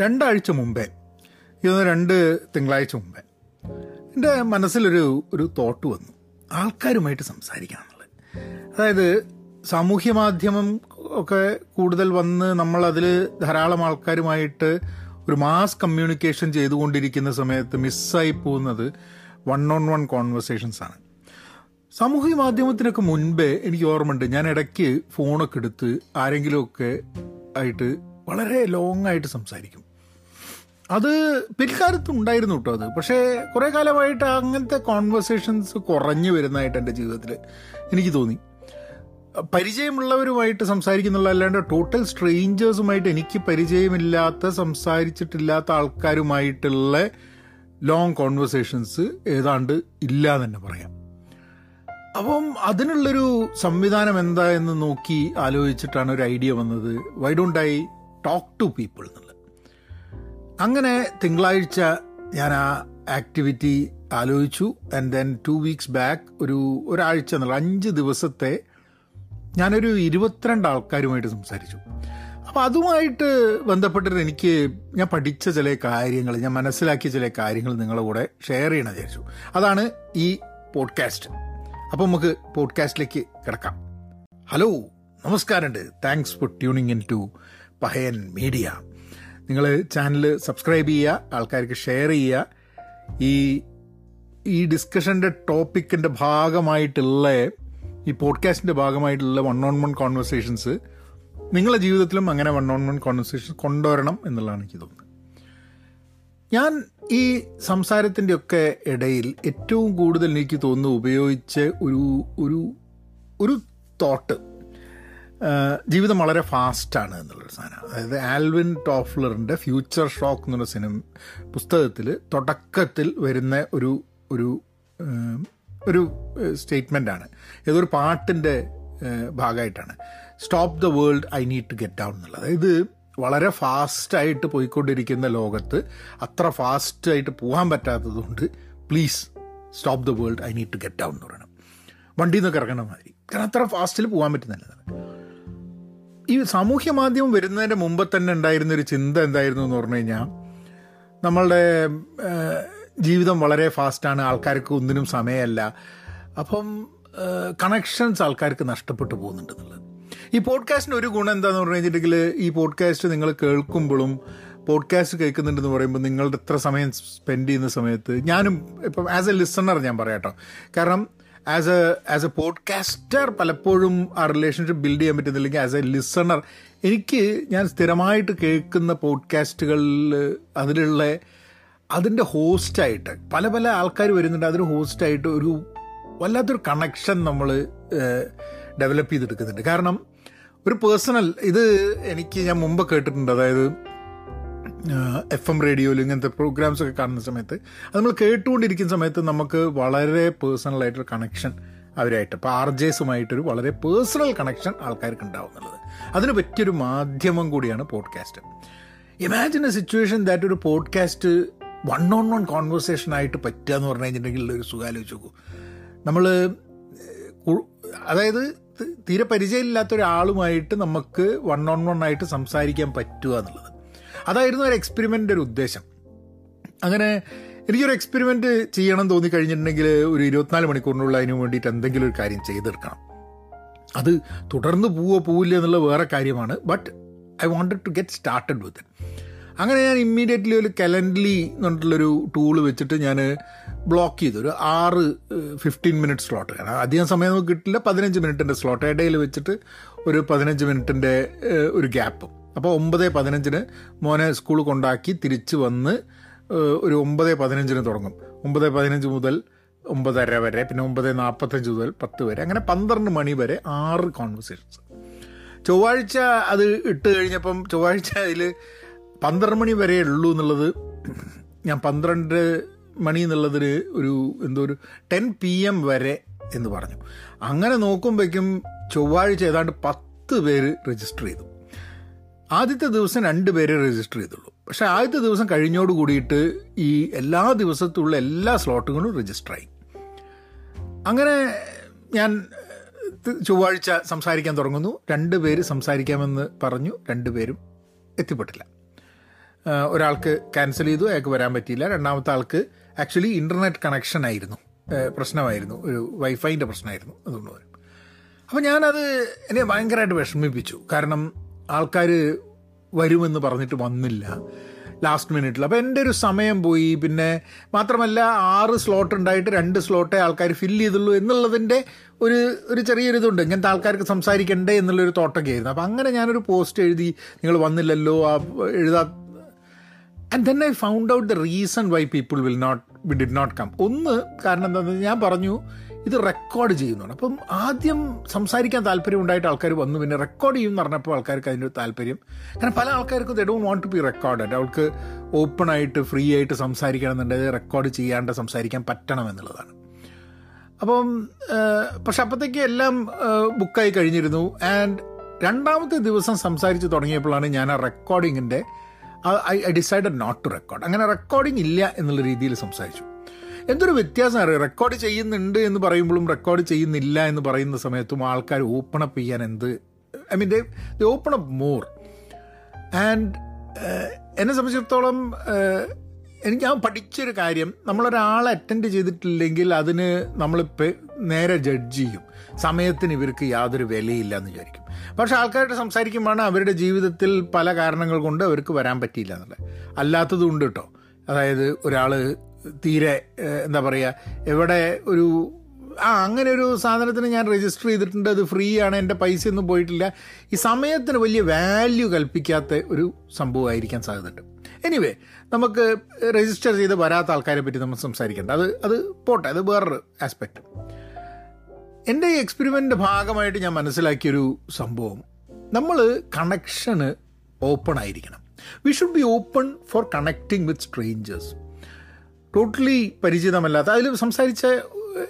രണ്ടാഴ്ച മുമ്പേ ഇതൊന്ന് രണ്ട് തിങ്കളാഴ്ച മുമ്പേ എന്റെ മനസ്സിലൊരു ഒരു തോട്ട് വന്നു. ആൾക്കാരുമായിട്ട് സംസാരിക്കണം എന്നുള്ളത് അതായത് സാമൂഹ്യ മാധ്യമം ഒക്കെ കൂടുതൽ വന്ന് നമ്മളതിൽ ധാരാളം ആൾക്കാരുമായിട്ട് ഒരു മാസ് കമ്മ്യൂണിക്കേഷൻ ചെയ്തുകൊണ്ടിരിക്കുന്ന സമയത്ത് മിസ്സായി പോകുന്നത് വൺ ഓൺ വൺ കോൺവെർസേഷൻസ് ആണ്. സാമൂഹ്യ മാധ്യമത്തിനൊക്കെ മുൻപേ എനിക്ക് ഓർമ്മയുണ്ട് ഞാൻ ഇടയ്ക്ക് ഫോണൊക്കെ എടുത്ത് ആരെങ്കിലുമൊക്കെ ആയിട്ട് വളരെ ലോങ് ആയിട്ട് സംസാരിക്കും. അത് പിൽക്കാലത്ത് ഉണ്ടായിരുന്നു കേട്ടോ അത്. പക്ഷേ കുറേ കാലമായിട്ട് അങ്ങനത്തെ കോൺവെർസേഷൻസ് കുറഞ്ഞു വരുന്നതായിട്ട് എന്റെ ജീവിതത്തിൽ എനിക്ക് തോന്നി. പരിചയമുള്ളവരുമായിട്ട് സംസാരിക്കുന്നുള്ള അല്ലാണ്ട് ടോട്ടൽ സ്ട്രേഞ്ചേഴ്സുമായിട്ട് എനിക്ക് പരിചയമില്ലാത്ത സംസാരിച്ചിട്ടില്ലാത്ത ആൾക്കാരുമായിട്ടുള്ള ലോങ് കോൺവെർസേഷൻസ് ഏതാണ്ട് ഇല്ല തന്നെ പറയാം. അപ്പം അതിനുള്ളൊരു സംവിധാനം എന്താ എന്ന് നോക്കി ആലോചിച്ചിട്ടാണ് ഒരു ഐഡിയ വന്നത്. Why don't I talk to people എന്നുള്ളത് അങ്ങനെ തിങ്കളാഴ്ച ഞാൻ ആ ആക്ടിവിറ്റി ആലോചിച്ചു and then two weeks back ഒരു ഒരാഴ്ച എന്നുള്ള അഞ്ച് ദിവസത്തെ ഞാനൊരു ഇരുപത്തിരണ്ട് ആൾക്കാരുമായിട്ട് സംസാരിച്ചു. അപ്പോൾ അതുമായിട്ട് ബന്ധപ്പെട്ടിട്ട് എനിക്ക് ഞാൻ പഠിച്ച ചില കാര്യങ്ങൾ ഞാൻ മനസ്സിലാക്കിയ ചില കാര്യങ്ങൾ നിങ്ങളുടെ കൂടെ ഷെയർ ചെയ്യണം വിചാരിച്ചു. അതാണ് ഈ പോഡ്കാസ്റ്റ് അപ്പോൾ നമുക്ക് പോഡ്കാസ്റ്റിലേക്ക് കിടക്കാം. ഹലോ നമസ്കാരമുണ്ട്. Thanks for tuning in to Pahayan Media നിങ്ങൾ ചാനൽ സബ്സ്ക്രൈബ് ചെയ്യുക ആൾക്കാർക്ക് ഷെയർ ചെയ്യുക. ഈ ഈ ഡിസ്കഷന്റെ ടോപ്പിക്കിന്റെ ഭാഗമായിട്ടുള്ള ഈ പോഡ്കാസ്റ്റിന്റെ ഭാഗമായിട്ടുള്ള വൺ ഓൺ വൺ കോൺവെർസേഷൻസ് നിങ്ങളുടെ ജീവിതത്തിലും അങ്ങനെ വൺ ഓൺ വൺ കോൺവെർസേഷൻ കൊണ്ടുവരണം എന്നുള്ളതാണ് എനിക്ക് തോന്നുന്നത്. ഞാൻ ഈ സംസാരത്തിന്റെയൊക്കെ ഇടയിൽ ഏറ്റവും കൂടുതൽ എനിക്ക് തോന്നുന്നു ഉപയോഗിച്ച ഒരു ഒരു ഒരു തോട്ട് ജീവിതം വളരെ ഫാസ്റ്റാണ് എന്നുള്ളൊരു സാധനം. അതായത് ആൽവിൻ ടോഫ്ലറിന്റെ ഫ്യൂച്ചർ ഷോക്ക് എന്നുള്ള സിനിമ പുസ്തകത്തിൽ തുടക്കത്തിൽ വരുന്ന ഒരു ഒരു ഒരു സ്റ്റേറ്റ്മെന്റാണ് ഏതൊരു പാട്ടിന്റെ ഭാഗമായിട്ടാണ്. Stop the world I need to get down എന്നുള്ളത്. അതായത് വളരെ ഫാസ്റ്റായിട്ട് പോയിക്കൊണ്ടിരിക്കുന്ന ലോകത്ത് അത്ര ഫാസ്റ്റായിട്ട് പോകാൻ പറ്റാത്തതുകൊണ്ട് please stop the world I need to get down എന്ന് പറയണം. വണ്ടിയിൽ നിന്നൊക്കെ ഇറങ്ങണ മാതിരി. കാരണം അത്ര ഫാസ്റ്റിൽ പോകാൻ പറ്റുന്നില്ല. ഈ സാമൂഹ്യ മാധ്യമം വരുന്നതിന്റെ മുമ്പ് തന്നെ ഉണ്ടായിരുന്ന ഒരു ചിന്ത എന്തായിരുന്നു എന്ന് പറഞ്ഞു കഴിഞ്ഞാൽ നമ്മളുടെ ജീവിതം വളരെ ഫാസ്റ്റാണ് ആൾക്കാർക്ക് ഒന്നിനും സമയമല്ല. അപ്പം കണക്ഷൻസ് ആൾക്കാർക്ക് നഷ്ടപ്പെട്ടു പോകുന്നുണ്ട് എന്നുള്ളത്. ഈ പോഡ്കാസ്റ്റിന് ഒരു ഗുണം എന്താണെന്ന് പറഞ്ഞു കഴിഞ്ഞിട്ടുണ്ടെങ്കിൽ ഈ പോഡ്കാസ്റ്റ് നിങ്ങൾ കേൾക്കുമ്പോഴും പോഡ്കാസ്റ്റ് കേൾക്കുന്നുണ്ടെന്ന് പറയുമ്പോൾ നിങ്ങളുടെ എത്ര സമയം സ്പെൻഡ് ചെയ്യുന്ന സമയത്ത് ഞാനും ഇപ്പം ആസ് എ ലിസണർ ഞാൻ പറയാട്ടോ കാരണം as a as a podcaster പലപ്പോഴും ആ റിലേഷൻഷിപ്പ് ബിൽഡ് ചെയ്യാൻ പറ്റുന്നില്ലെങ്കിൽ ആസ് എ ലിസണർ എനിക്ക് ഞാൻ സ്ഥിരമായിട്ട് കേൾക്കുന്ന പോഡ്കാസ്റ്റുകളിൽ അതിലുള്ള അതിന്റെ ഹോസ്റ്റായിട്ട് പല പല ആൾക്കാർ വരുന്നുണ്ട് അതിന് ഹോസ്റ്റായിട്ട് ഒരു വല്ലാത്തൊരു കണക്ഷൻ നമ്മൾ ഡെവലപ്പ് ചെയ്തെടുക്കുന്നുണ്ട്. കാരണം ഒരു പേഴ്സണൽ ഇത് എനിക്ക് ഞാൻ മുമ്പ് കേട്ടിട്ടുണ്ട്. അതായത് എഫ് എം റേഡിയോയിൽ ഇങ്ങനത്തെ പ്രോഗ്രാംസ് ഒക്കെ കാണുന്ന സമയത്ത് അത് നമ്മൾ കേട്ടുകൊണ്ടിരിക്കുന്ന സമയത്ത് നമുക്ക് വളരെ പേഴ്സണലായിട്ടൊരു കണക്ഷൻ അവരായിട്ട്. ഇപ്പോൾ ആർ ജെസുമായിട്ടൊരു വളരെ പേഴ്സണൽ കണക്ഷൻ ആൾക്കാർക്ക് ഉണ്ടാവും എന്നുള്ളത്. അതിന് പറ്റിയൊരു മാധ്യമം കൂടിയാണ് podcast imagine a situation that ഒരു podcast one on one conversation ആയിട്ട് പറ്റുക എന്ന് പറഞ്ഞു കഴിഞ്ഞിട്ടുണ്ടെങ്കിൽ ഒരു സുഖാലോചിച്ച് നോക്കൂ. നമ്മൾ അതായത് തീരെ പരിചയമില്ലാത്ത ഒരാളുമായിട്ട് നമുക്ക് വൺ ഓൺ വൺ ആയിട്ട് സംസാരിക്കാൻ പറ്റുക എന്നുള്ളത്. അതായിരുന്നു ഒരു എക്സ്പെരിമെന്റിന്റെ ഒരു ഉദ്ദേശം. അങ്ങനെ എനിക്കൊരു എക്സ്പെരിമെന്റ് ചെയ്യണം തോന്നി കഴിഞ്ഞിട്ടുണ്ടെങ്കിൽ ഒരു ഇരുപത്തിനാല് മണിക്കൂറിനുള്ള അതിന് വേണ്ടിയിട്ട് എന്തെങ്കിലും ഒരു കാര്യം ചെയ്തെടുക്കണം. അത് തുടർന്ന് പോവോ പോവില്ല എന്നുള്ള വേറെ കാര്യമാണ്. But I wanted to get started with അങ്ങനെ ഞാൻ ഇമ്മീഡിയറ്റ്ലി ഒരു കലൻഡ്ലി എന്നുള്ളൊരു ടൂൾ വെച്ചിട്ട് ഞാൻ ബ്ലോക്ക് ചെയ്തു. ഒരു ആറ് ഫിഫ്റ്റീൻ മിനിറ്റ് സ്ലോട്ട് കാരണം അധികം സമയം കിട്ടില്ല. പതിനഞ്ച് മിനിറ്റിന്റെ സ്ലോട്ട് ഇടയിൽ വെച്ചിട്ട് ഒരു പതിനഞ്ച് മിനിറ്റിന്റെ ഒരു ഗ്യാപ്പും അപ്പോൾ ഒമ്പത് പതിനഞ്ചിന് മോനെ സ്കൂൾ കൊണ്ടാക്കി തിരിച്ച് വന്ന് ഒരു ഒമ്പത് പതിനഞ്ചിന് തുടങ്ങും. ഒമ്പത് പതിനഞ്ച് മുതൽ ഒമ്പതര വരെ പിന്നെ ഒമ്പത് നാൽപ്പത്തഞ്ച് മുതൽ പത്ത് വരെ അങ്ങനെ പന്ത്രണ്ട് മണി വരെ ആറ് കോൺവെർസേഷൻസ് ചൊവ്വാഴ്ച അത് ഇട്ട് കഴിഞ്ഞപ്പം ചൊവ്വാഴ്ച അതിൽ പന്ത്രണ്ട് മണി വരെ ഉള്ളൂ എന്നുള്ളത് ഞാൻ പന്ത്രണ്ട് മണി എന്നുള്ളതിന് ഒരു എന്തോ ഒരു ടെൻ പി എം വരെ എന്ന് പറഞ്ഞു. അങ്ങനെ നോക്കുമ്പോഴേക്കും ചൊവ്വാഴ്ച ഏതാണ്ട് പത്ത് പേര് രജിസ്റ്റർ ചെയ്തു. ആദ്യത്തെ ദിവസം രണ്ട് പേരെ രജിസ്റ്റർ ചെയ്തുള്ളൂ. പക്ഷെ ആദ്യത്തെ ദിവസം കഴിഞ്ഞോട് കൂടിയിട്ട് ഈ എല്ലാ ദിവസത്തുള്ള എല്ലാ സ്ലോട്ടുകളും രജിസ്റ്റർ ആയി. അങ്ങനെ ഞാൻ ചൊവ്വാഴ്ച സംസാരിക്കാൻ തുടങ്ങുന്നു. രണ്ട് പേര് സംസാരിക്കാമെന്ന് പറഞ്ഞു. രണ്ടുപേരും എത്തിപ്പെട്ടില്ല. ഒരാൾക്ക് ക്യാൻസൽ ചെയ്തു അയാൾക്ക് വരാൻ പറ്റിയില്ല. രണ്ടാമത്തെ ആൾക്ക് ആക്ച്വലി ഇന്റർനെറ്റ് കണക്ഷൻ ആയിരുന്നു. പ്രശ്നമായിരുന്നു. ഒരു വൈഫൈന്റെ പ്രശ്നമായിരുന്നു. അതുകൊണ്ട് വരും അപ്പോൾ ഞാനത് എന്നെ ഭയങ്കരമായിട്ട് വിഷമിപ്പിച്ചു. കാരണം ആൾക്കാർ വരുമെന്ന് പറഞ്ഞിട്ട് വന്നില്ല. ലാസ്റ്റ് മിനിറ്റിൽ അപ്പോൾ എന്റെ ഒരു സമയം പോയി. പിന്നെ മാത്രമല്ല ആറ് സ്ലോട്ട് ഉണ്ടായിട്ട് രണ്ട് സ്ലോട്ടേ ആൾക്കാർ ഫില്ല് ചെയ്തുള്ളൂ എന്നുള്ളതിന്റെ ഒരു ഒരു ചെറിയൊരു ഇതുണ്ട് ഇങ്ങനത്തെ ആൾക്കാർക്ക് സംസാരിക്കണ്ടേ എന്നുള്ളൊരു തോട്ടൊക്കെ ആയിരുന്നു അപ്പോൾ അങ്ങനെ ഞാനൊരു പോസ്റ്റ് എഴുതി നിങ്ങൾ വന്നില്ലല്ലോ ആ എഴുതാ and then I found out the reason why people will not we did not come ഒന്ന് കാരണം എന്താണെന്ന് ഞാൻ പറഞ്ഞു ഇത് റെക്കോർഡ് ചെയ്യുന്നുണ്ട് അപ്പം ആദ്യം സംസാരിക്കാൻ താല്പര്യം ഉണ്ടായിട്ട് ആൾക്കാർ വന്നു. പിന്നെ റെക്കോർഡ് ചെയ്യും എന്ന് പറഞ്ഞപ്പോൾ ആൾക്കാർക്ക് അതിന്റെ താല്പര്യം. കാരണം പല ആൾക്കാർക്കും they don't want to be recorded അവൾക്ക് ഓപ്പൺ ആയിട്ട് ഫ്രീ ആയിട്ട് സംസാരിക്കണം എന്നുണ്ടെങ്കിൽ റെക്കോർഡ് ചെയ്യാണ്ട് സംസാരിക്കാൻ പറ്റണം എന്നുള്ളതാണ്. അപ്പം പക്ഷെ അപ്പോഴത്തേക്ക് എല്ലാം ബുക്കായി കഴിഞ്ഞിരുന്നു. ആൻഡ് രണ്ടാമത്തെ ദിവസം സംസാരിച്ച് തുടങ്ങിയപ്പോഴാണ് ഞാൻ ആ റെക്കോർഡിങ്ങിന്റെ I decided not to record അങ്ങനെ റെക്കോർഡിംഗ് ഇല്ല എന്നുള്ള രീതിയിൽ സംസാരിച്ചു. എന്തൊരു വ്യത്യാസം അറിയാം? റെക്കോർഡ് ചെയ്യുന്നുണ്ട് എന്ന് പറയുമ്പോഴും റെക്കോർഡ് ചെയ്യുന്നില്ല എന്ന് പറയുന്ന സമയത്തും ആൾക്കാർ ഓപ്പൺ അപ്പ് ചെയ്യാൻ എന്ത്? I mean they they open up more and എന്നെ സംബന്ധിച്ചിടത്തോളം എനിക്ക് ഞാൻ പഠിച്ചൊരു കാര്യം. നമ്മളൊരാളെ അറ്റൻഡ് ചെയ്തിട്ടില്ലെങ്കിൽ അതിന് നമ്മളിപ്പോൾ നേരെ ജഡ്ജ് ചെയ്യും. സമയത്തിന് ഇവർക്ക് യാതൊരു വിലയില്ല എന്ന് വിചാരിക്കും. പക്ഷെ ആൾക്കാരുടെ സംസാരിക്കുമ്പോഴാണ് അവരുടെ ജീവിതത്തിൽ പല കാരണങ്ങൾ കൊണ്ട് അവർക്ക് വരാൻ പറ്റിയില്ല എന്നുള്ളത്. അല്ലാത്തതുകൊണ്ട് കേട്ടോ അതായത് ഒരാൾ തീരെ എന്താ പറയുക എവിടെ ഒരു ആ അങ്ങനെ ഒരു സാധനത്തിന് ഞാൻ രജിസ്റ്റർ ചെയ്തിട്ടുണ്ട്. അത് ഫ്രീ ആണ്. എന്റെ പൈസ ഒന്നും പോയിട്ടില്ല. ഈ സമയത്തിന് വലിയ വാല്യൂ കൽപ്പിക്കാത്ത ഒരു സംഭവമായിരിക്കാൻ സാധ്യതയുണ്ട്. എനിവേ നമുക്ക് രജിസ്റ്റർ ചെയ്ത് വരാത്ത ആൾക്കാരെ പറ്റി നമ്മൾ സംസാരിക്കേണ്ട. അത് അത് പോട്ടെ. അത് വേറൊരു ആസ്പെക്റ്റ് എന്റെ ഈ എക്സ്പെരിമെന്റിന്റെ ഭാഗമായിട്ട് ഞാൻ മനസ്സിലാക്കിയൊരു സംഭവം. നമ്മൾ കണക്ഷന് ഓപ്പൺ ആയിരിക്കണം. We should be open for connecting with strangers totally പരിചിതമല്ലാത്ത അതിൽ സംസാരിച്ച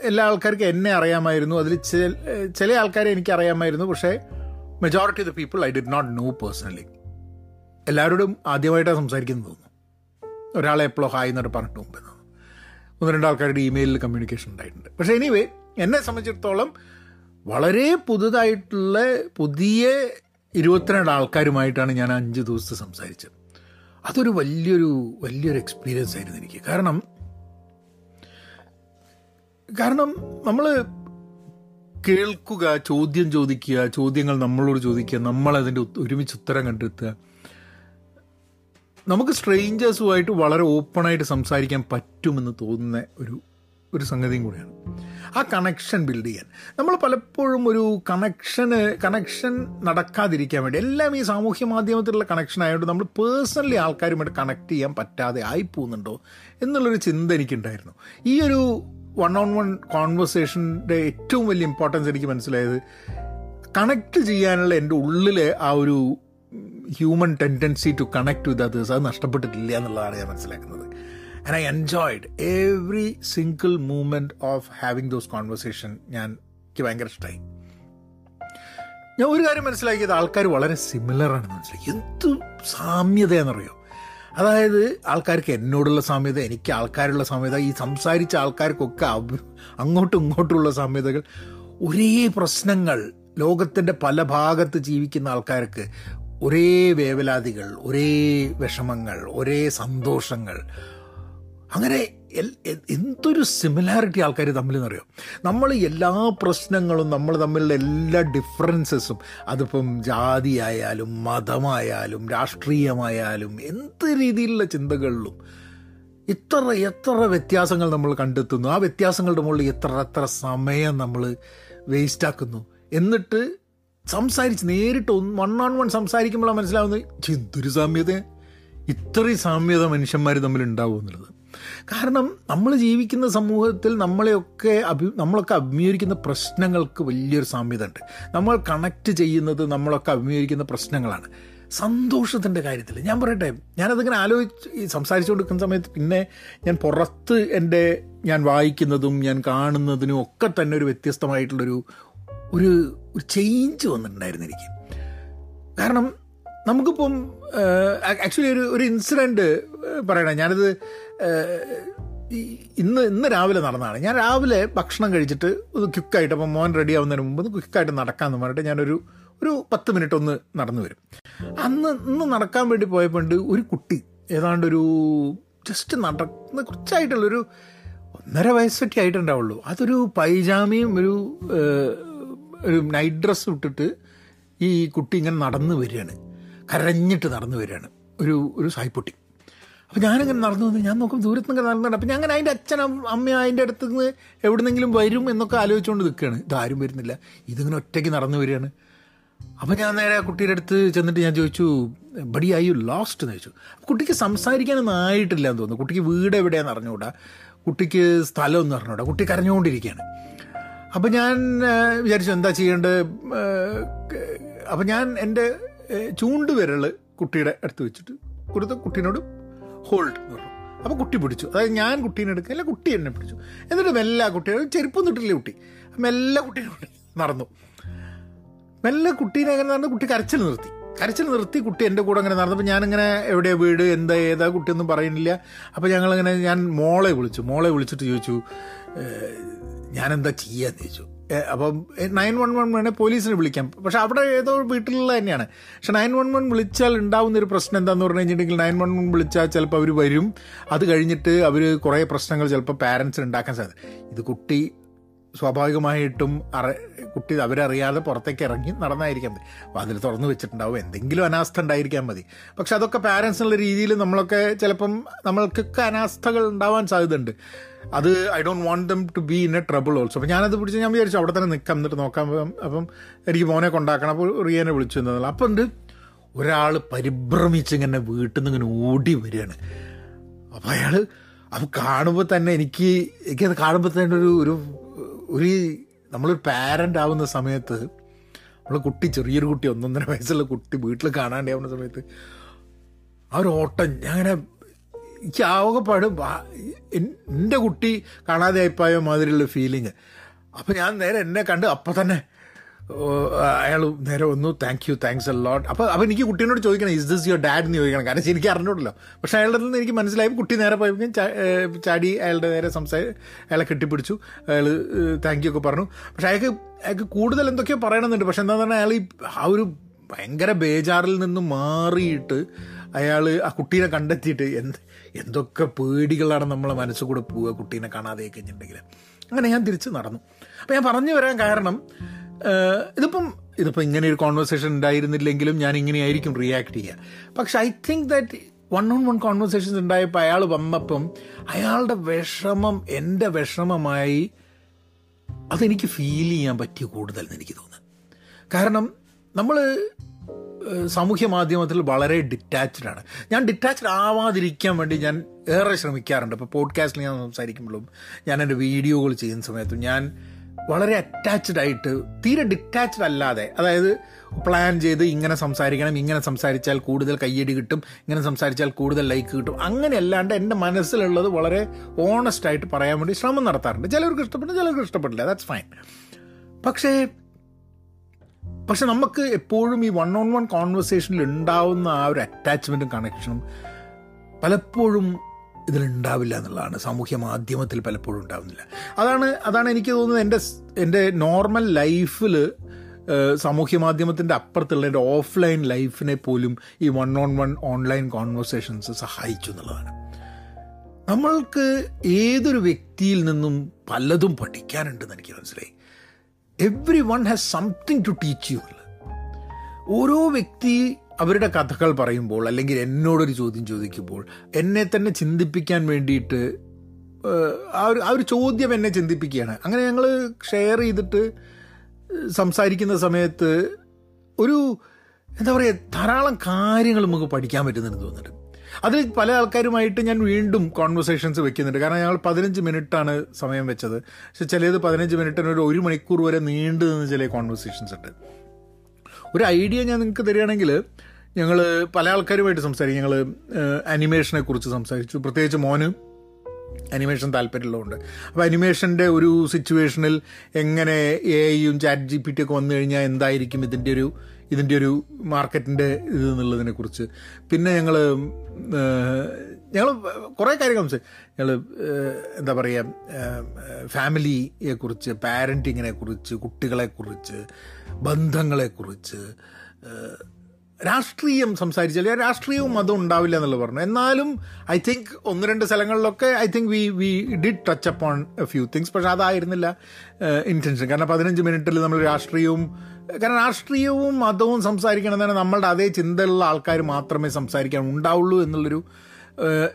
എല്ലാ ആൾക്കാർക്കും എന്നെ അറിയാമായിരുന്നു അതിൽ ചില ആൾക്കാരെ എനിക്ക് അറിയാമായിരുന്നു പക്ഷേ majority of the people I did not know personally എല്ലാവരോടും ആദ്യമായിട്ടാണ് സംസാരിക്കുന്നത് തോന്നുന്നു. ഒരാളെ എപ്പോഴോ ഹായ് എന്നിട്ട് പറഞ്ഞിട്ട് മുമ്പ് ഒന്ന് രണ്ട് ആൾക്കാരുടെ ഇമെയിലിൽ കമ്മ്യൂണിക്കേഷൻ ഉണ്ടായിട്ടുണ്ട്. പക്ഷേ എനിവേ എന്നെ സംബന്ധിച്ചിടത്തോളം വളരെ പുതുതായിട്ടുള്ള പുതിയ ഇരുപത്തിരണ്ട് ആൾക്കാരുമായിട്ടാണ് ഞാൻ അഞ്ച് ദിവസത്തെ സംസാരിച്ചത്. അതൊരു വലിയൊരു വലിയൊരു എക്സ്പീരിയൻസ് ആയിരുന്നു എനിക്ക്. കാരണം കാരണം നമ്മൾ കേൾക്കുക ചോദ്യം ചോദിക്കുക ചോദ്യങ്ങൾ നമ്മളോട് ചോദിക്കുക നമ്മൾ അതിന്റെ ഒരുമിച്ച് ഉത്തരം കണ്ടെത്തുക. നമുക്ക് സ്ട്രേഞ്ചേഴ്സുമായിട്ട് വളരെ ഓപ്പണായിട്ട് സംസാരിക്കാൻ പറ്റുമെന്ന് തോന്നുന്ന ഒരു ഒരു സംഗതിയും കൂടിയാണ്. ആ കണക്ഷൻ ബിൽഡ് ചെയ്യാൻ. നമ്മൾ പലപ്പോഴും ഒരു കണക്ഷന് കണക്ഷൻ നടക്കാതിരിക്കാൻ വേണ്ടി എല്ലാം ഈ സാമൂഹ്യ മാധ്യമത്തിലുള്ള കണക്ഷൻ ആയതുകൊണ്ട് നമ്മൾ പേഴ്സണലി ആൾക്കാരുമായിട്ട് കണക്ട് ചെയ്യാൻ പറ്റാതെ ആയി പോകുന്നുണ്ടോ എന്നുള്ളൊരു ചിന്ത എനിക്കുണ്ടായിരുന്നു. ഈ ഒരു വൺ ഓൺ വൺ കോൺവെർസേഷന്റെ ഏറ്റവും വലിയ ഇമ്പോർട്ടൻസ് എനിക്ക് മനസ്സിലായത് കണക്ട് ചെയ്യാനുള്ള എന്റെ ഉള്ളിലെ ആ ഒരു human tendency to connect with others അത് നഷ്ടപ്പെട്ടിട്ടില്ല എന്നുള്ളതാണ് ഞാൻ മനസ്സിലാക്കുന്നത്. And I enjoyed every single moment of having those conversation ഞാൻ എനിക്ക് ഭയങ്കര ഇഷ്ടമായി ഞാൻ ഒരു കാര്യം മനസ്സിലാക്കിയത് ആൾക്കാർ വളരെ സിമിലർ ആണെന്ന് മനസ്സിലാക്കി. എന്ത് സാമ്യതയെന്നറിയോ അതായത് ആൾക്കാർക്ക് എന്നോടുള്ള സാമ്യത എനിക്ക് ആൾക്കാരുള്ള സാമ്യത ഈ സംസാരിച്ച ആൾക്കാർക്കൊക്കെ അങ്ങോട്ടും ഇങ്ങോട്ടുമുള്ള സാമ്യതകൾ. ഒരേ പ്രശ്നങ്ങൾ ലോകത്തിന്റെ പല ഭാഗത്ത് ജീവിക്കുന്ന ആൾക്കാർക്ക് ഒരേ വേവലാതികൾ ഒരേ വിഷമങ്ങൾ ഒരേ സന്തോഷങ്ങൾ അങ്ങനെ എന്തൊരു സിമിലാരിറ്റി ആൾക്കാർ തമ്മിൽ എന്നറിയോ നമ്മൾ എല്ലാ പ്രശ്നങ്ങളും നമ്മൾ തമ്മിലുള്ള എല്ലാ ഡിഫറൻസസും അതിപ്പം ജാതിയായാലും മതമായാലും രാഷ്ട്രീയമായാലും എന്ത് രീതിയിലുള്ള ചിന്തകളിലും ഇത്ര എത്ര വ്യത്യാസങ്ങൾ നമ്മൾ കണ്ടെത്തുന്നു. ആ വ്യത്യാസങ്ങളുടെ മുകളിൽ എത്ര എത്ര സമയം നമ്മൾ വേസ്റ്റാക്കുന്നു എന്നിട്ട് സംസാരിച്ച് നേരിട്ട് വൺ ഓൺ വൺ സംസാരിക്കുമ്പോഴാണ് മനസ്സിലാവുന്നത് എന്തൊരു സാമ്യത? ഇത്രയും സാമ്യത മനുഷ്യന്മാർ തമ്മിൽ ഉണ്ടാവും എന്നുള്ളത്. കാരണം നമ്മൾ ജീവിക്കുന്ന സമൂഹത്തിൽ നമ്മളെയൊക്കെ അഭി നമ്മളൊക്കെ അഭിമുഖീകരിക്കുന്ന പ്രശ്നങ്ങൾക്ക് വലിയൊരു സാമ്യത ഉണ്ട് നമ്മൾ കണക്ട് ചെയ്യുന്നത് നമ്മളൊക്കെ അഭിമുഖീകരിക്കുന്ന പ്രശ്നങ്ങളാണ്. സന്തോഷത്തിന്റെ കാര്യത്തിൽ ഞാൻ പറയട്ടെ ഞാനതിങ്ങനെ ആലോചിച്ച് ഈ കൊടുക്കുന്ന സമയത്ത് പിന്നെ ഞാൻ പുറത്ത് എന്റെ ഞാൻ വായിക്കുന്നതും ഞാൻ കാണുന്നതിനും ഒക്കെ തന്നെ ഒരു വ്യത്യസ്തമായിട്ടുള്ളൊരു ഒരു ഒരു ചേഞ്ച് വന്നിട്ടുണ്ടായിരുന്നു എനിക്ക്. കാരണം നമുക്കിപ്പം ആക്ച്വലി ഒരു ഒരു ഇൻസിഡന്റ് പറയണേ. ഞാനിത് ഇന്ന് ഇന്ന് രാവിലെ നടന്നതാണ് ഞാൻ രാവിലെ ഭക്ഷണം കഴിച്ചിട്ട് ഒന്ന് ക്വിക്കായിട്ട് അപ്പം മോൻ റെഡി ആവുന്നതിന് മുമ്പ് ഒന്ന് ക്വിക്കായിട്ട് നടക്കാമെന്ന് പറഞ്ഞിട്ട് ഞാനൊരു ഒരു പത്ത് മിനിറ്റ് ഒന്ന് നടന്നു വരും. അന്ന് ഇന്ന് നടക്കാൻ വേണ്ടി പോയപ്പോൾ ഒരു കുട്ടി ഏതാണ്ടൊരു ജസ്റ്റ് നടക്കുന്ന കുറച്ചായിട്ടുള്ളൊരു ഒന്നര വയസ്സൊക്കെ ആയിട്ടുണ്ടാവുള്ളൂ. അതൊരു പൈജാമയും ഒരു ഒരു നൈറ്റ് ഡ്രസ്സ് ഇട്ടിട്ട് ഈ കുട്ടി ഇങ്ങനെ നടന്നു വരികയാണ്. കരഞ്ഞിട്ട് നടന്നു വരികയാണ്. ഒരു ഒരു സായ്പൊട്ടി അപ്പോൾ ഞാനങ്ങനെ നടന്നു വന്നു. ഞാൻ നോക്കും ദൂരത്ത് നിന്ന് നടന്നുണ്ട് അപ്പം ഞാൻ അതിന്റെ അച്ഛനും അമ്മ അതിന്റെ അടുത്ത് നിന്ന് എവിടുന്നെങ്കിലും വരും എന്നൊക്കെ ആലോചിച്ചുകൊണ്ട് നിൽക്കുകയാണ്. ഇതാരും വരുന്നില്ല. ഇതിങ്ങനെ ഒറ്റയ്ക്ക് നടന്നു വരികയാണ്. അപ്പോൾ ഞാൻ നേരെ ആ കുട്ടിയുടെ അടുത്ത് ചെന്നിട്ട് ഞാൻ ചോദിച്ചു ബഡി ഐ യു ലോസ്റ്റ് എന്ന് ചോദിച്ചു. കുട്ടിക്ക് സംസാരിക്കാനൊന്നും ആയിട്ടില്ല എന്ന് തോന്നുന്നു. കുട്ടിക്ക് വീട് എവിടെയാണെന്ന് അറിഞ്ഞുകൂടാ. കുട്ടിക്ക് സ്ഥലമൊന്നും അറിഞ്ഞുകൂടാ. കുട്ടി കരഞ്ഞുകൊണ്ടിരിക്കുകയാണ്. അപ്പം ഞാൻ വിചാരിച്ചു എന്താ ചെയ്യേണ്ടത്? അപ്പം ഞാൻ എന്റെ ചൂണ്ടുവിരൽ കുട്ടിയുടെ അടുത്ത് വെച്ചിട്ട് കൊടുത്ത്. കുട്ടീനോട് ഹോൾഡ് എന്ന് പറഞ്ഞു അപ്പോൾ കുട്ടി പിടിച്ചു. അതായത് ഞാൻ കുട്ടീനെ എടുക്കുക അല്ല കുട്ടി എന്നെ പിടിച്ചു. എന്നിട്ട് മെല്ലെ കുട്ടിയെ ചെരുപ്പൊന്നും ഇട്ടില്ല കുട്ടി. മെല്ലെ കുട്ടീനെ നടന്നു. മെല്ലെ കുട്ടീനെ അങ്ങനെ നടന്ന് കുട്ടി കരച്ചിൽ നിർത്തി. കരച്ചിൽ നിർത്തി കുട്ടി എന്റെ കൂടെ അങ്ങനെ നടന്നപ്പോൾ ഞാനിങ്ങനെ എവിടെയാ വീട് എന്താ ഏതാ കുട്ടിയൊന്നും പറയുന്നില്ല. അപ്പോൾ ഞങ്ങളിങ്ങനെ ഞാൻ മോളെ വിളിച്ചു. മോളെ വിളിച്ചിട്ട് ചോദിച്ചു "ഏഹ്, ഞാനെന്താ ചെയ്യാന്ന് ചോദിച്ചു. അപ്പം നയൻ വൺ വൺ വേണേൽ പോലീസിനെ വിളിക്കാം. പക്ഷെ അവിടെ ഏതോ വീട്ടിലുള്ള തന്നെയാണ്. പക്ഷെ നയൻ വൺ വൺ വിളിച്ചാൽ ഉണ്ടാവുന്ന ഒരു പ്രശ്നം എന്താന്ന് പറഞ്ഞു കഴിഞ്ഞിട്ടുണ്ടെങ്കിൽ നയൻ വൺ വൺ വിളിച്ചാൽ ചിലപ്പോൾ അവർ വരും. അത് കഴിഞ്ഞിട്ട് അവർ കുറേ പ്രശ്നങ്ങൾ ചിലപ്പോൾ പാരൻസിന് ഉണ്ടാക്കാൻ സാധ്യത. ഇത് കുട്ടി സ്വാഭാവികമായിട്ടും അറ കുട്ടി അവരറിയാതെ പുറത്തേക്ക് ഇറങ്ങി നടന്നായിരിക്കാം. മതി വാതിൽ തുറന്നു വെച്ചിട്ടുണ്ടാവും. എന്തെങ്കിലും അനാസ്ഥ ഉണ്ടായിരിക്കാൻ മതി. പക്ഷെ അതൊക്കെ പാരൻസ് എന്നുള്ള രീതിയിൽ നമ്മളൊക്കെ ചിലപ്പം നമ്മൾക്കൊക്കെ അനാസ്ഥകൾ ഉണ്ടാവാൻ സാധ്യതയുണ്ട്. അത് I don't want them to be in a trouble also അപ്പം ഞാനത് പിടിച്ച് ഞാൻ വിചാരിച്ചു അവിടെ തന്നെ നിൽക്കാം എന്നിട്ട് നോക്കാം. അപ്പം- എനിക്ക് മോനെ കൊണ്ടാക്കണം. അപ്പോൾ റിയനെ വിളിച്ചു എന്നതല്ല അപ്പം ഉണ്ട് ഒരാൾ പരിഭ്രമിച്ച് ഇങ്ങനെ വീട്ടിൽ നിന്ന് ഇങ്ങനെ ഓടി വരികയാണ്. അപ്പം അയാൾ അപ്പം കാണുമ്പോൾ തന്നെ എനിക്ക് എനിക്കത് കാണുമ്പോൾ തന്നെ ഒരു ഒരു ഒരു നമ്മളൊരു പാരന്റ് ആവുന്ന സമയത്ത് നമ്മൾ കുട്ടി ചെറിയൊരു കുട്ടി ഒന്നൊന്നര വയസ്സുള്ള കുട്ടി വീട്ടിൽ കാണാണ്ടാവുന്ന സമയത്ത് ആ ഒരു ഓട്ടം ഞാൻ അങ്ങനെ എനിക്ക് ആകെപ്പാടും എന്റെ കുട്ടി കാണാതെ ആയിപ്പോയ മാതിരിയുള്ള ഫീലിങ് അപ്പം ഞാൻ നേരെ എന്നെ കണ്ട് അപ്പം തന്നെ അയാൾ നേരെ വന്നു thank you thanks a lot അപ്പോൾ അപ്പോൾ എനിക്ക് കുട്ടീനോട് ചോദിക്കണം ഇസ് ദിസ് യുവർ ഡാഡ് എന്ന് ചോദിക്കണം. കാരണം എനിക്ക് അറിഞ്ഞൂടല്ലോ. പക്ഷെ അയാളുടെ നിന്ന് എനിക്ക് മനസ്സിലായി കുട്ടി നേരെ പോയപ്പോൾ ചാടി അയാളുടെ നേരെ സംസാര അയാളെ കെട്ടിപ്പിടിച്ചു. അയാൾ താങ്ക് യു ഒക്കെ പറഞ്ഞു. പക്ഷെ അയാൾക്ക് അയാൾക്ക് കൂടുതൽ എന്തൊക്കെയോ പറയണമെന്നുണ്ട്. പക്ഷെ എന്താ പറഞ്ഞാൽ അയാൾ ഈ ആ ഒരു ഭയങ്കര ബേജാറിൽ നിന്ന് മാറിയിട്ട് അയാൾ ആ കുട്ടീനെ കണ്ടെത്തിയിട്ട് എന്ത് എന്തൊക്കെ പേടികളാണ് നമ്മളെ മനസ്സുകൂടെ പോവുക കുട്ടീനെ കാണാതെ കഴിഞ്ഞിട്ടുണ്ടെങ്കിൽ അങ്ങനെ ഞാൻ തിരിച്ച് നടന്നു. അപ്പം ഞാൻ പറഞ്ഞു വരാൻ കാരണം ഇതിപ്പം ഇതിപ്പോൾ ഇങ്ങനെ ഒരു കോൺവെർസേഷൻ ഉണ്ടായിരുന്നില്ലെങ്കിലും ഞാൻ ഇങ്ങനെയായിരിക്കും റിയാക്ട് ചെയ്യുക. പക്ഷെ I think that one on one conversations ഉണ്ടായപ്പോൾ അയാൾ വന്നപ്പം അയാളുടെ വിഷമം എന്റെ വിഷമമായി അതെനിക്ക് ഫീൽ ചെയ്യാൻ പറ്റിയ കൂടുതൽ എന്ന് എനിക്ക് തോന്നുന്നു. കാരണം നമ്മൾ സാമൂഹ്യ മാധ്യമത്തിൽ വളരെ ഡിറ്റാച്ച്ഡ് ആണ്. ഞാൻ ഡിറ്റാച്ച്ഡ് ആവാതിരിക്കാൻ വേണ്ടി ഞാൻ ഏറെ ശ്രമിക്കാറുണ്ട്. ഇപ്പോൾ പോഡ്കാസ്റ്റിൽ ഞാൻ സംസാരിക്കുമ്പോഴും ഞാൻ എന്റെ വീഡിയോകൾ ചെയ്യുന്ന സമയത്തും ഞാൻ വളരെ അറ്റാച്ച്ഡ് ആയിട്ട് തീരെ ഡിറ്റാച്ച്ഡ് അല്ലാതെ അതായത് പ്ലാൻ ചെയ്ത് ഇങ്ങനെ സംസാരിക്കണം ഇങ്ങനെ സംസാരിച്ചാൽ കൂടുതൽ കയ്യടി കിട്ടും ഇങ്ങനെ സംസാരിച്ചാൽ കൂടുതൽ ലൈക്ക് കിട്ടും അങ്ങനെ അല്ലാണ്ട് എന്റെ മനസ്സിലുള്ളത് വളരെ ഓണസ്റ്റ് ആയിട്ട് പറയാൻ വേണ്ടി ശ്രമം നടത്താറുണ്ട്. ചിലർക്ക് ഇഷ്ടപ്പെടും ചിലർക്ക് ഇഷ്ടപ്പെടില്ല ദാറ്റ്സ് ഫൈൻ പക്ഷേ പക്ഷെ നമുക്ക് എപ്പോഴും ഈ വൺ ഓൺ വൺ കോൺവെർസേഷനിൽ ഉണ്ടാവുന്ന ആ ഒരു അറ്റാച്ച്മെന്റും കണക്ഷനും പലപ്പോഴും ഇതിലുണ്ടാവില്ല എന്നുള്ളതാണ്. സാമൂഹ്യ മാധ്യമത്തിൽ പലപ്പോഴും ഉണ്ടാവുന്നില്ല. അതാണ് അതാണ് എനിക്ക് തോന്നുന്നത് എന്റെ എന്റെ നോർമൽ ലൈഫിൽ സാമൂഹ്യ മാധ്യമത്തിന്റെ അപ്പുറത്തുള്ള എന്റെ ഓഫ്ലൈൻ ലൈഫിനെ പോലും ഈ one on one online conversations സഹായിച്ചു എന്നുള്ളതാണ്. നമ്മൾക്ക് ഏതൊരു വ്യക്തിയിൽ നിന്നും പലതും പഠിക്കാനുണ്ടെന്ന് എനിക്ക് മനസ്സിലായി. Everyone has something to teach you ഓരോ വ്യക്തി അവരുടെ കഥകൾ പറയുമ്പോൾ അല്ലെങ്കിൽ എന്നോടൊരു ചോദ്യം ചോദിക്കുമ്പോൾ എന്നെ തന്നെ ചിന്തിപ്പിക്കാൻ വേണ്ടിയിട്ട് ആ ഒരു ആ ഒരു ചോദ്യം എന്നെ ചിന്തിപ്പിക്കുകയാണ്. അങ്ങനെ ഞങ്ങൾ ഷെയർ ചെയ്തിട്ട് സംസാരിക്കുന്ന സമയത്ത് ഒരു എന്താ പറയുക ധാരാളം കാര്യങ്ങൾ നമുക്ക് പഠിക്കാൻ പറ്റുന്നുണ്ടെന്ന് തോന്നുന്നുണ്ട്. അതിൽ പല ആൾക്കാരുമായിട്ട് ഞാൻ വീണ്ടും കോൺവെർസേഷൻസ് വെക്കുന്നുണ്ട്. കാരണം ഞങ്ങൾ പതിനഞ്ച് മിനിറ്റാണ് സമയം വെച്ചത്. പക്ഷെ ചിലത് പതിനഞ്ച് മിനിറ്റിന് ഒരു ഒരു മണിക്കൂർ വരെ നീണ്ടു നിന്ന് ചില കോൺവെർസേഷൻസ് ഉണ്ട്. ഒരു ഐഡിയ ഞാൻ നിങ്ങൾക്ക് തരികയാണെങ്കിൽ ഞങ്ങൾ പല ആൾക്കാരുമായിട്ട് സംസാരിക്കും. ഞങ്ങൾ അനിമേഷനെ കുറിച്ച് സംസാരിച്ചു. പ്രത്യേകിച്ച് മോന് അനിമേഷൻ താല്പര്യമുള്ളതുകൊണ്ട്. അപ്പോൾ അനിമേഷന്റെ ഒരു സിറ്റുവേഷനിൽ എങ്ങനെ എ ഐയും ചാറ്റ് ജി പി ടി ഒക്കെ വന്നു കഴിഞ്ഞാൽ എന്തായിരിക്കും ഇതിന്റെ ഒരു ഇതിന്റെ ഒരു മാർക്കറ്റിന്റെ ഇത് എന്നുള്ളതിനെ കുറിച്ച്. പിന്നെ ഞങ്ങൾ ഞങ്ങൾ കുറേ കാര്യങ്ങൾ ഞങ്ങൾ എന്താ പറയുക ഫാമിലിയെ കുറിച്ച് പാരന്റിങ്ങിനെ കുറിച്ച് കുട്ടികളെക്കുറിച്ച് ബന്ധങ്ങളെക്കുറിച്ച് രാഷ്ട്രീയം സംസാരിച്ചാൽ രാഷ്ട്രീയവും മതം ഉണ്ടാവില്ല എന്നുള്ളത് പറഞ്ഞു. എന്നാലും ഐ തിങ്ക് ഒന്ന് രണ്ട് സ്ഥലങ്ങളിലൊക്കെ I think we we did touch up on few things പക്ഷെ അതായിരുന്നില്ല ഇന്റൻഷൻ കാരണം പതിനഞ്ച് മിനിറ്റിൽ നമ്മൾ രാഷ്ട്രീയവും കാരണം രാഷ്ട്രീയവും മതവും സംസാരിക്കണം തന്നെ നമ്മളുടെ അതേ ചിന്തയുള്ള ആൾക്കാർ മാത്രമേ സംസാരിക്കാൻ ഉണ്ടാവുള്ളൂ എന്നുള്ളൊരു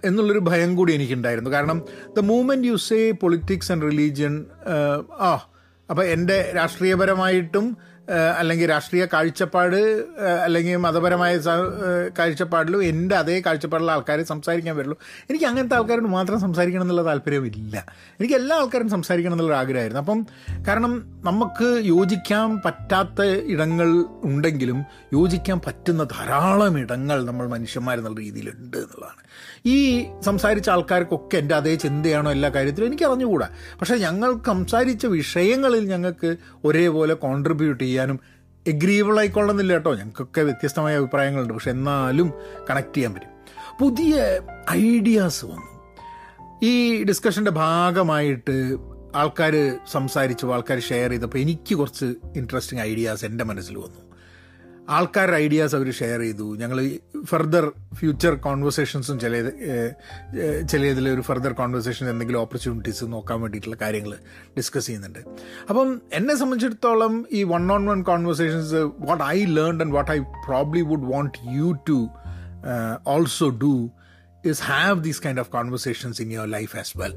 എന്നുള്ളൊരു ഭയം കൂടി എനിക്കുണ്ടായിരുന്നു. കാരണം the moment you say politics and religion ആ അപ്പോൾ എന്റെ രാഷ്ട്രീയപരമായിട്ടും അല്ലെങ്കിൽ രാഷ്ട്രീയ കാഴ്ചപ്പാട് അല്ലെങ്കിൽ മതപരമായ കാഴ്ചപ്പാടിലും എന്റെ അതേ കാഴ്ചപ്പാടുള്ള ആൾക്കാരെ സംസാരിക്കാൻ വരുള്ളൂ എനിക്ക് അങ്ങനത്തെ ആൾക്കാരോട് മാത്രം സംസാരിക്കണം എന്നുള്ള താല്പര്യമില്ല. എനിക്ക് എല്ലാ ആൾക്കാരും സംസാരിക്കണം എന്നുള്ള ആഗ്രഹമായിരുന്നു. അപ്പം കാരണം നമുക്ക് യോജിക്കാൻ പറ്റാത്ത ഇടങ്ങൾ ഉണ്ടെങ്കിലും യോജിക്കാൻ പറ്റുന്ന ധാരാളം ഇടങ്ങൾ നമ്മൾ മനുഷ്യന്മാരെന്നുള്ള രീതിയിലുണ്ട് എന്നുള്ളതാണ്. ഈ സംസാരിച്ച ആൾക്കാർക്കൊക്കെ എന്റെ അതേ ചിന്തയാണോ എല്ലാ കാര്യത്തിലും? എനിക്ക് അറിഞ്ഞുകൂടാ പക്ഷേ ഞങ്ങൾ സംസാരിച്ച വിഷയങ്ങളിൽ ഞങ്ങൾക്ക് ഒരേപോലെ കോൺട്രിബ്യൂട്ട് ചെയ്യാനും എഗ്രീബിൾ ആയിക്കൊള്ളുന്നില്ല കേട്ടോ. ഞങ്ങൾക്കൊക്കെ വ്യത്യസ്തമായ അഭിപ്രായങ്ങളുണ്ട്. പക്ഷെ എന്നാലും കണക്ട് ചെയ്യാൻ പറ്റും. പുതിയ ഐഡിയാസ് വന്നു. ഈ ഡിസ്കഷന്റെ ഭാഗമായിട്ട് ആൾക്കാർ സംസാരിച്ചു ആൾക്കാർ ഷെയർ ചെയ്തപ്പോൾ എനിക്ക് കുറച്ച് ഇൻട്രസ്റ്റിംഗ് ഐഡിയാസ് എന്റെ മനസ്സിൽ വന്നു. ആൾക്കാരുടെ ഐഡിയാസ് അവർ ഷെയർ ചെയ്തു. ഞങ്ങൾ ഫർദർ ഫ്യൂച്ചർ കോൺവെർസേഷൻസും ചില ചിലതിൽ ഒരു ഫർദർ കോൺവെർസേഷൻ എന്തെങ്കിലും ഓപ്പർച്യൂണിറ്റീസ് നോക്കാൻ വേണ്ടിയിട്ടുള്ള കാര്യങ്ങൾ ഡിസ്കസ് ചെയ്യുന്നുണ്ട്. അപ്പം എന്നെ സംബന്ധിച്ചിടത്തോളം ഈ one on one conversations what I learn and what I probably would want you to also do is have these kind of conversations in your life as well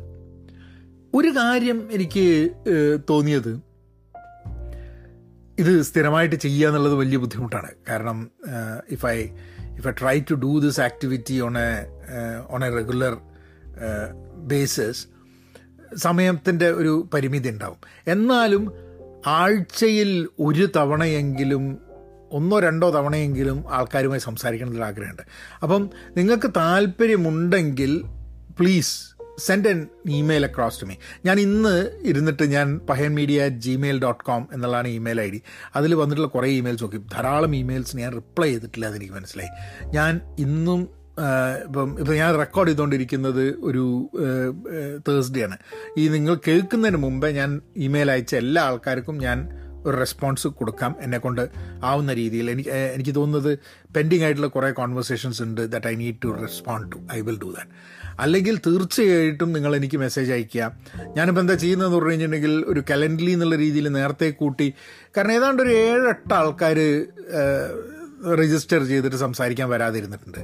ഒരു കാര്യം എനിക്ക് തോന്നിയത് ഇത് സ്ഥിരമായിട്ട് ചെയ്യുക എന്നുള്ളത് വലിയ ബുദ്ധിമുട്ടാണ്. കാരണം if I if I try to do this activity on a on a regular basis സമയത്തിന്റെ ഒരു പരിമിതി ഉണ്ടാവും. എന്നാലും ആഴ്ചയിൽ ഒരു തവണയെങ്കിലും ഒന്നോ രണ്ടോ തവണയെങ്കിലും ആൾക്കാരുമായി സംസാരിക്കണം ആഗ്രഹമുണ്ട് അപ്പം നിങ്ങൾക്ക് താല്പര്യമുണ്ടെങ്കിൽ please send an email across to me ഞാൻ ഇന്ന് ഇരുന്നിട്ട് ഞാൻ Pahayan Media at Gmail dot com എന്നുള്ളതാണ് ഇമെയിൽ ഐ ഡി അതിൽ വന്നിട്ടുള്ള കുറേ ഇമെയിൽസ് നോക്കി. ധാരാളം ഇമെയിൽസ് ഞാൻ റിപ്ലൈ ചെയ്തിട്ടില്ല അതെനിക്ക് മനസ്സിലായി. ഞാൻ ഇന്നും ഇപ്പം ഇപ്പം ഞാൻ റെക്കോർഡ് ചെയ്തുകൊണ്ടിരിക്കുന്നത് ഒരു തേഴ്സ്ഡേ ആണ്. ഈ നിങ്ങൾ കേൾക്കുന്നതിന് മുമ്പേ ഞാൻ ഇമെയിൽ അയച്ച എല്ലാ ആൾക്കാർക്കും ഞാൻ ഒരു റെസ്പോൺസ് കൊടുക്കാം എന്നെക്കൊണ്ട് ആവുന്ന രീതിയിൽ. എനിക്ക് എനിക്ക് തോന്നുന്നത് പെൻഡിങ് ആയിട്ടുള്ള കുറേ കോൺവെർസേഷൻസ് ഉണ്ട് that I need to respond to I will do that അല്ലെങ്കിൽ തീർച്ചയായിട്ടും നിങ്ങൾ എനിക്ക് മെസ്സേജ് അയക്കുക ഞാനിപ്പോൾ എന്താ ചെയ്യുന്നതെന്ന് പറഞ്ഞു കഴിഞ്ഞിട്ടുണ്ടെങ്കിൽ ഒരു കലണ്ടലി എന്നുള്ള രീതിയിൽ നേരത്തെ കൂട്ടി കാരണം ഏതാണ്ട് ഒരു ഏഴെട്ട് ആൾക്കാർ രജിസ്റ്റർ ചെയ്തിട്ട് സംസാരിക്കാൻ വരാതിരുന്നിട്ടുണ്ട്.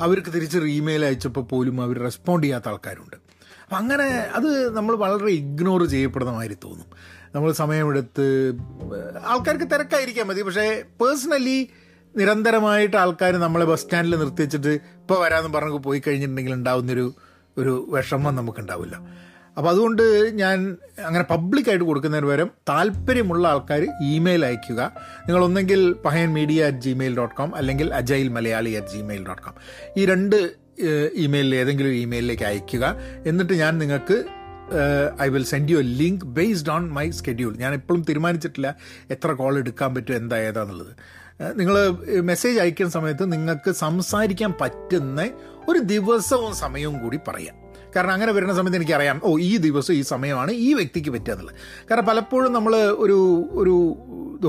അവർക്ക് തിരിച്ച് ഇമെയിൽ അയച്ചപ്പോൾ പോലും അവർ റെസ്പോണ്ട് ചെയ്യാത്ത ആൾക്കാരുണ്ട്. അപ്പം അങ്ങനെ അത് നമ്മൾ വളരെ ഇഗ്നോർ ചെയ്യപ്പെടുന്ന മാതിരി തോന്നും. നമ്മൾ സമയമെടുത്ത് ആൾക്കാർക്ക് തിരക്കായിരിക്കാൻ മതി. പക്ഷേ പേഴ്സണലി നിരന്തരമായിട്ട് ആൾക്കാർ നമ്മളെ ബസ് സ്റ്റാൻഡിൽ നിർത്തിച്ചിട്ട് ഇപ്പോൾ വരാമെന്ന് പറഞ്ഞു പോയി കഴിഞ്ഞിട്ടുണ്ടെങ്കിൽ ഉണ്ടാവുന്നൊരു ഒരു വിഷമം നമുക്കുണ്ടാവില്ല. അപ്പോൾ അതുകൊണ്ട് ഞാൻ അങ്ങനെ പബ്ലിക്കായിട്ട് കൊടുക്കുന്നതിന് പകരം താല്പര്യമുള്ള ആൾക്കാർ ഇമെയിൽ അയയ്ക്കുക. നിങ്ങളൊന്നെങ്കിൽ Pahayan Media at Gmail dot com അല്ലെങ്കിൽ Agile Malayali at Gmail dot com ഈ രണ്ട് ഇമെയിലിൽ ഏതെങ്കിലും ഇമെയിലിലേക്ക് അയയ്ക്കുക. എന്നിട്ട് ഞാൻ നിങ്ങൾക്ക് I will send you a link based on my schedule ഞാൻ എപ്പോഴും തീരുമാനിച്ചിട്ടില്ല എത്ര കോൾ എടുക്കാൻ പറ്റും എന്താ ഏതാന്നുള്ളത്. നിങ്ങൾ മെസ്സേജ് അയക്കുന്ന സമയത്ത് നിങ്ങൾക്ക് സംസാരിക്കാൻ പറ്റുന്ന ഒരു ദിവസവും സമയവും കൂടി പറയാം. കാരണം അങ്ങനെ വരുന്ന സമയത്ത് എനിക്കറിയാം ഓ ഈ ദിവസം ഈ സമയമാണ് ഈ വ്യക്തിക്ക് പറ്റുക കാരണം പലപ്പോഴും നമ്മൾ ഒരു ഒരു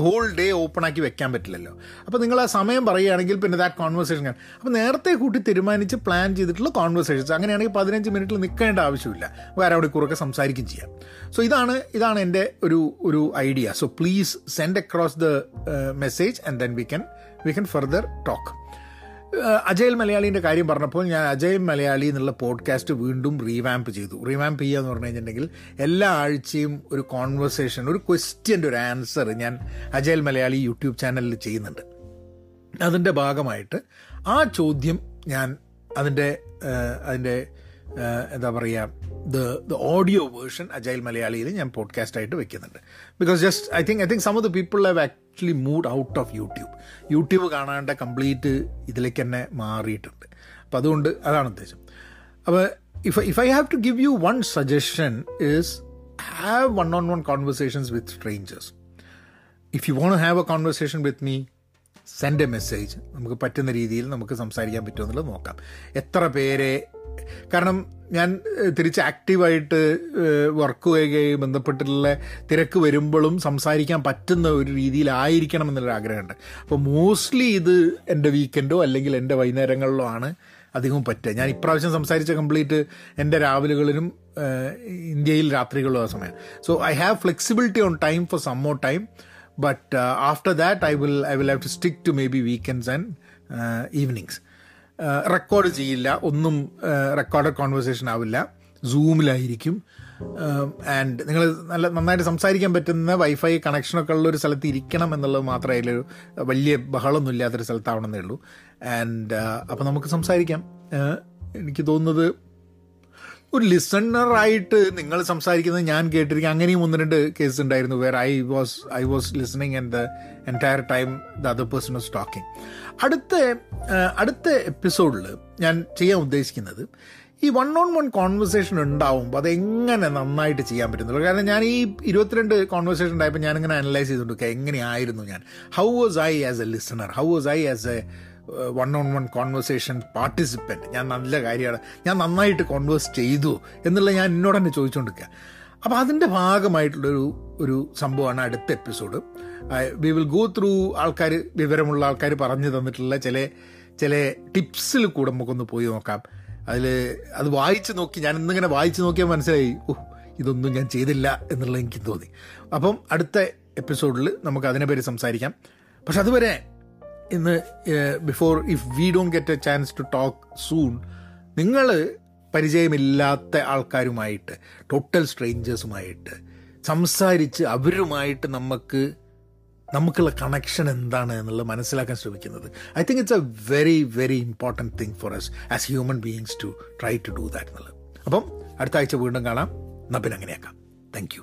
ഹോൾ ഡേ ഓപ്പൺ ആക്കി വെക്കാൻ പറ്റില്ലല്ലോ. അപ്പോൾ നിങ്ങൾ ആ സമയം പറയുകയാണെങ്കിൽ പിന്നെ ദാറ്റ് കോൺവെർസേഷൻ അപ്പോൾ നേരത്തെ കൂട്ടി തീരുമാനിച്ച് പ്ലാൻ ചെയ്തിട്ടുള്ള കോൺവെർസേഷൻസ് അങ്ങനെയാണെങ്കിൽ പതിനഞ്ച് മിനിറ്റിൽ നിൽക്കേണ്ട ആവശ്യമില്ല. വേറെ അവിടെ കുറൊക്കെ സംസാരിക്കുകയും ചെയ്യാം. സോ ഇതാണ് ഇതാണ് എന്റെ ഒരു ഒരു idea so please send across the message and then we can we can further talk Agile മലയാളീന്റെ കാര്യം പറഞ്ഞപ്പോൾ ഞാൻ അജയൽ മലയാളി എന്നുള്ള പോഡ്കാസ്റ്റ് വീണ്ടും റീവാമ്പ് ചെയ്തു. റീവാമ്പ് ചെയ്യുക എന്ന് പറഞ്ഞു കഴിഞ്ഞിട്ടുണ്ടെങ്കിൽ എല്ലാ ആഴ്ചയും ഒരു കോൺവെർസേഷൻ ഒരു ക്വസ്റ്റ്യന്റെ ഒരു ആൻസർ ഞാൻ അജയൽ മലയാളി യൂട്യൂബ് ചാനലിൽ ചെയ്യുന്നുണ്ട്. അതിന്റെ ഭാഗമായിട്ട് ആ ചോദ്യം ഞാൻ അതിന്റെ അതിന്റെ എന്താ പറയുക the the audio version Agile മലയാളിയിൽ ഞാൻ പോഡ്കാസ്റ്റ് ആയിട്ട് വെക്കുന്നുണ്ട്. Because just I think I think some of the people have actually moved out of YouTube YouTube കാണാണ്ട് കംപ്ലീറ്റ് ഇതിലേക്ക് തന്നെ മാറിയിട്ടുണ്ട്. അപ്പോൾ അതുകൊണ്ട് അതാണ് ഉദ്ദേശം. അപ്പോൾ if if I have to give you one suggestion is have one on one conversations with strangers if you want have a conversation with me send a message നമുക്ക് പറ്റുന്ന രീതിയിൽ നമുക്ക് സംസാരിക്കാൻ പറ്റുമെന്നുള്ളത് നോക്കാം. എത്ര പേരെ കാരണം ഞാൻ തിരിച്ച് ആക്റ്റീവായിട്ട് വർക്കുമായി ബന്ധപ്പെട്ടുള്ള തിരക്ക് വരുമ്പോഴും സംസാരിക്കാൻ പറ്റുന്ന ഒരു രീതിയിലായിരിക്കണം എന്നുള്ളൊരു ആഗ്രഹമുണ്ട്. അപ്പോൾ മോസ്റ്റ്ലി ഇത് എന്റെ വീക്കെൻഡോ അല്ലെങ്കിൽ എന്റെ വൈകുന്നേരങ്ങളിലോ ആണ് അധികവും പറ്റുക. ഞാൻ ഇപ്രാവശ്യം സംസാരിച്ച കംപ്ലീറ്റ് എന്റെ രാവിലെകളിലും ഇന്ത്യയിൽ രാത്രികളിലും ആ സമയം. So I have flexibility on time for some more time but after that I will I will have to stick to maybe weekends and evenings record ചെയ്യില്ല. ഒന്നും റെക്കോർഡഡ് കോൺവെർസേഷൻ ആവില്ല. സൂമിലായിരിക്കും ആൻഡ് നിങ്ങൾ നല്ല നന്നായിട്ട് സംസാരിക്കാൻ പറ്റുന്ന വൈഫൈ കണക്ഷനൊക്കെ ഉള്ള ഒരു സ്ഥലത്ത് ഇരിക്കണം എന്നുള്ളത് മാത്രമേ അതിലൊരു വലിയ ബഹളമൊന്നും ഇല്ലാത്തൊരു സ്ഥലത്താവണമെന്നേ ഉള്ളൂ. ആൻഡ് അപ്പോൾ നമുക്ക് സംസാരിക്കാം. ഏഹ്, എനിക്ക് തോന്നുന്നത് ഒരു ലിസണറായിട്ട് നിങ്ങൾ സംസാരിക്കുന്നത് ഞാൻ കേട്ടിരിക്കും. അങ്ങനെയും ഒന്ന് രണ്ട് കേസ് ഉണ്ടായിരുന്നു where I was I was listening and the entire time the other person was talking അടുത്ത അടുത്ത എപ്പിസോഡിൽ ഞാൻ ചെയ്യാൻ ഉദ്ദേശിക്കുന്നത് ഈ വൺ ഓൺ വൺ കോൺവെർസേഷൻ ഉണ്ടാവുമ്പോൾ അതെങ്ങനെ നന്നായിട്ട് ചെയ്യാൻ പറ്റുന്നുള്ളൂ? കാരണം ഞാൻ ഈ ഇരുപത്തിരണ്ട് കോൺവെർസേഷൻ ഉണ്ടായപ്പോൾ ഞാനിങ്ങനെ അനലൈസ് ചെയ്തുകൊണ്ടിരിക്കുക എങ്ങനെയായിരുന്നു ഞാൻ? How was I as a listener how was I as a one on one conversation participant ഞാൻ നല്ല കാര്യമാണ്. ഞാൻ നന്നായിട്ട് കോൺവേഴ്സ് ചെയ്തു എന്നുള്ള ഞാൻ എന്നോട് തന്നെ ചോദിച്ചുകൊണ്ടിരിക്കുക അപ്പോൾ അതിന്റെ ഭാഗമായിട്ടുള്ളൊരു ഒരു സംഭവമാണ് അടുത്ത episode we will go through ആൾക്കാർ വിവരമുള്ള ആൾക്കാർ പറഞ്ഞു തന്നിട്ടുള്ള ചില ചില ടിപ്സിൽ കൂടെ നമുക്കൊന്ന് പോയി നോക്കാം. അതിൽ അത് വായിച്ച് നോക്കി ഞാൻ ഇന്നിങ്ങനെ വായിച്ച് നോക്കിയാൽ മനസ്സിലായി ഓ ഇതൊന്നും ഞാൻ ചെയ്തില്ല എന്നുള്ളത് എനിക്ക് തോന്നി. അപ്പം അടുത്ത എപ്പിസോഡിൽ നമുക്ക് അതിനെപ്പറ്റി സംസാരിക്കാം. പക്ഷെ അതുവരെ ഇന്ന് before if we don't get a chance to talk soon നിങ്ങൾ പരിചയമില്ലാത്ത ആൾക്കാരുമായിട്ട് ടോട്ടൽ സ്ട്രേഞ്ചേഴ്സുമായിട്ട് സംസാരിച്ച് അവരുമായിട്ട് നമുക്ക് നമുക്കുള്ള കണക്ഷൻ എന്താണ് എന്നുള്ളത് മനസ്സിലാക്കാൻ ശ്രമിക്കുന്നത്. I think it's a very very important thing for us as human beings to try to do that എന്നുള്ളത്. അപ്പം അടുത്ത ആഴ്ച വീണ്ടും കാണാം. പിന്നെ അങ്ങനെയാക്കാം. Thank you